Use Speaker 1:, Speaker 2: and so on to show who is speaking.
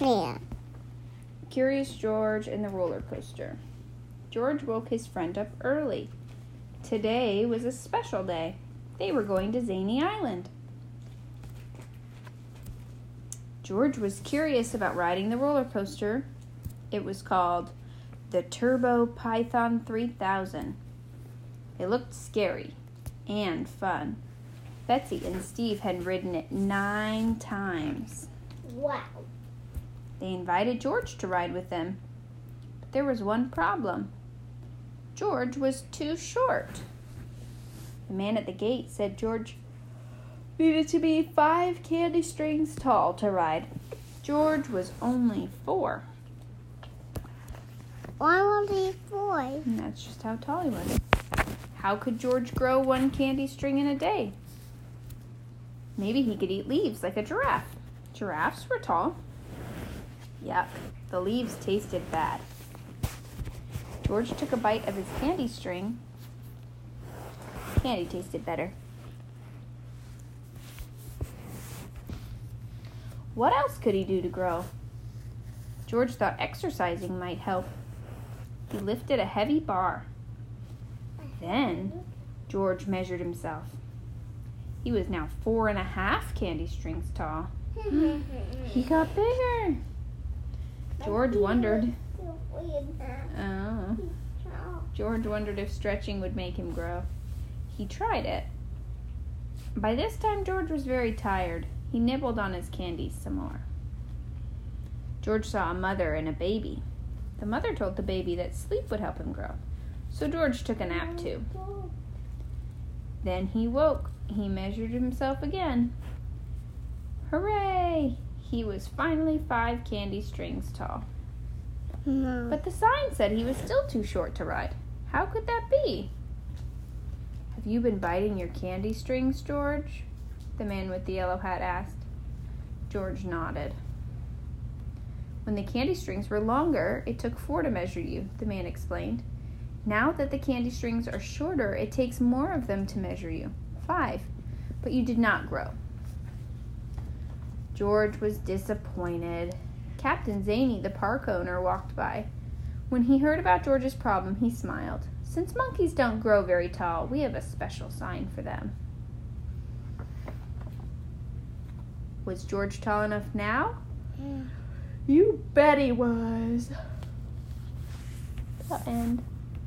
Speaker 1: Yeah.
Speaker 2: Curious George and the roller coaster. George woke his friend up early. Today was a special day. They were going to Zany Island. George was curious about riding the roller coaster. It was called the Turbo Python 3000. It looked scary and fun. Betsy and Steve had ridden it nine times.
Speaker 1: Wow.
Speaker 2: They invited George to ride with them. But there was one problem George was too short. The man at the gate said George needed to be five candy strings tall to ride. George was only four.
Speaker 1: Why won't he boy?
Speaker 2: And that's just how tall he was. How could George grow one candy string in a day? Maybe he could eat leaves like a giraffe. Giraffes were tall. Yuck, the leaves tasted bad. George took a bite of his candy string. Candy tasted better. What else could he do to grow? George thought exercising might help. He lifted a heavy bar. Then George measured himself. He was now four and a half candy strings tall. He got bigger. George wondered. Oh. George wondered if stretching would make him grow. He tried it. By this time, George was very tired. He nibbled on his candy some more. George saw a mother and a baby. The mother told the baby that sleep would help him grow. So George took a nap too. Then he woke. He measured himself again. He was finally five candy strings tall.
Speaker 1: No.
Speaker 2: But the sign said he was still too short to ride. How could that be? Have you been biting your candy strings, George? The man with the yellow hat asked. George nodded. When the candy strings were longer, it took four to measure you, the man explained. Now that the candy strings are shorter, it takes more of them to measure you. Five. But you did not grow. George was disappointed. Captain Zany, the park owner, walked by. When he heard about George's problem, he smiled. Since monkeys don't grow very tall, we have a special sign for them. Was George tall enough now? You bet he was. The end.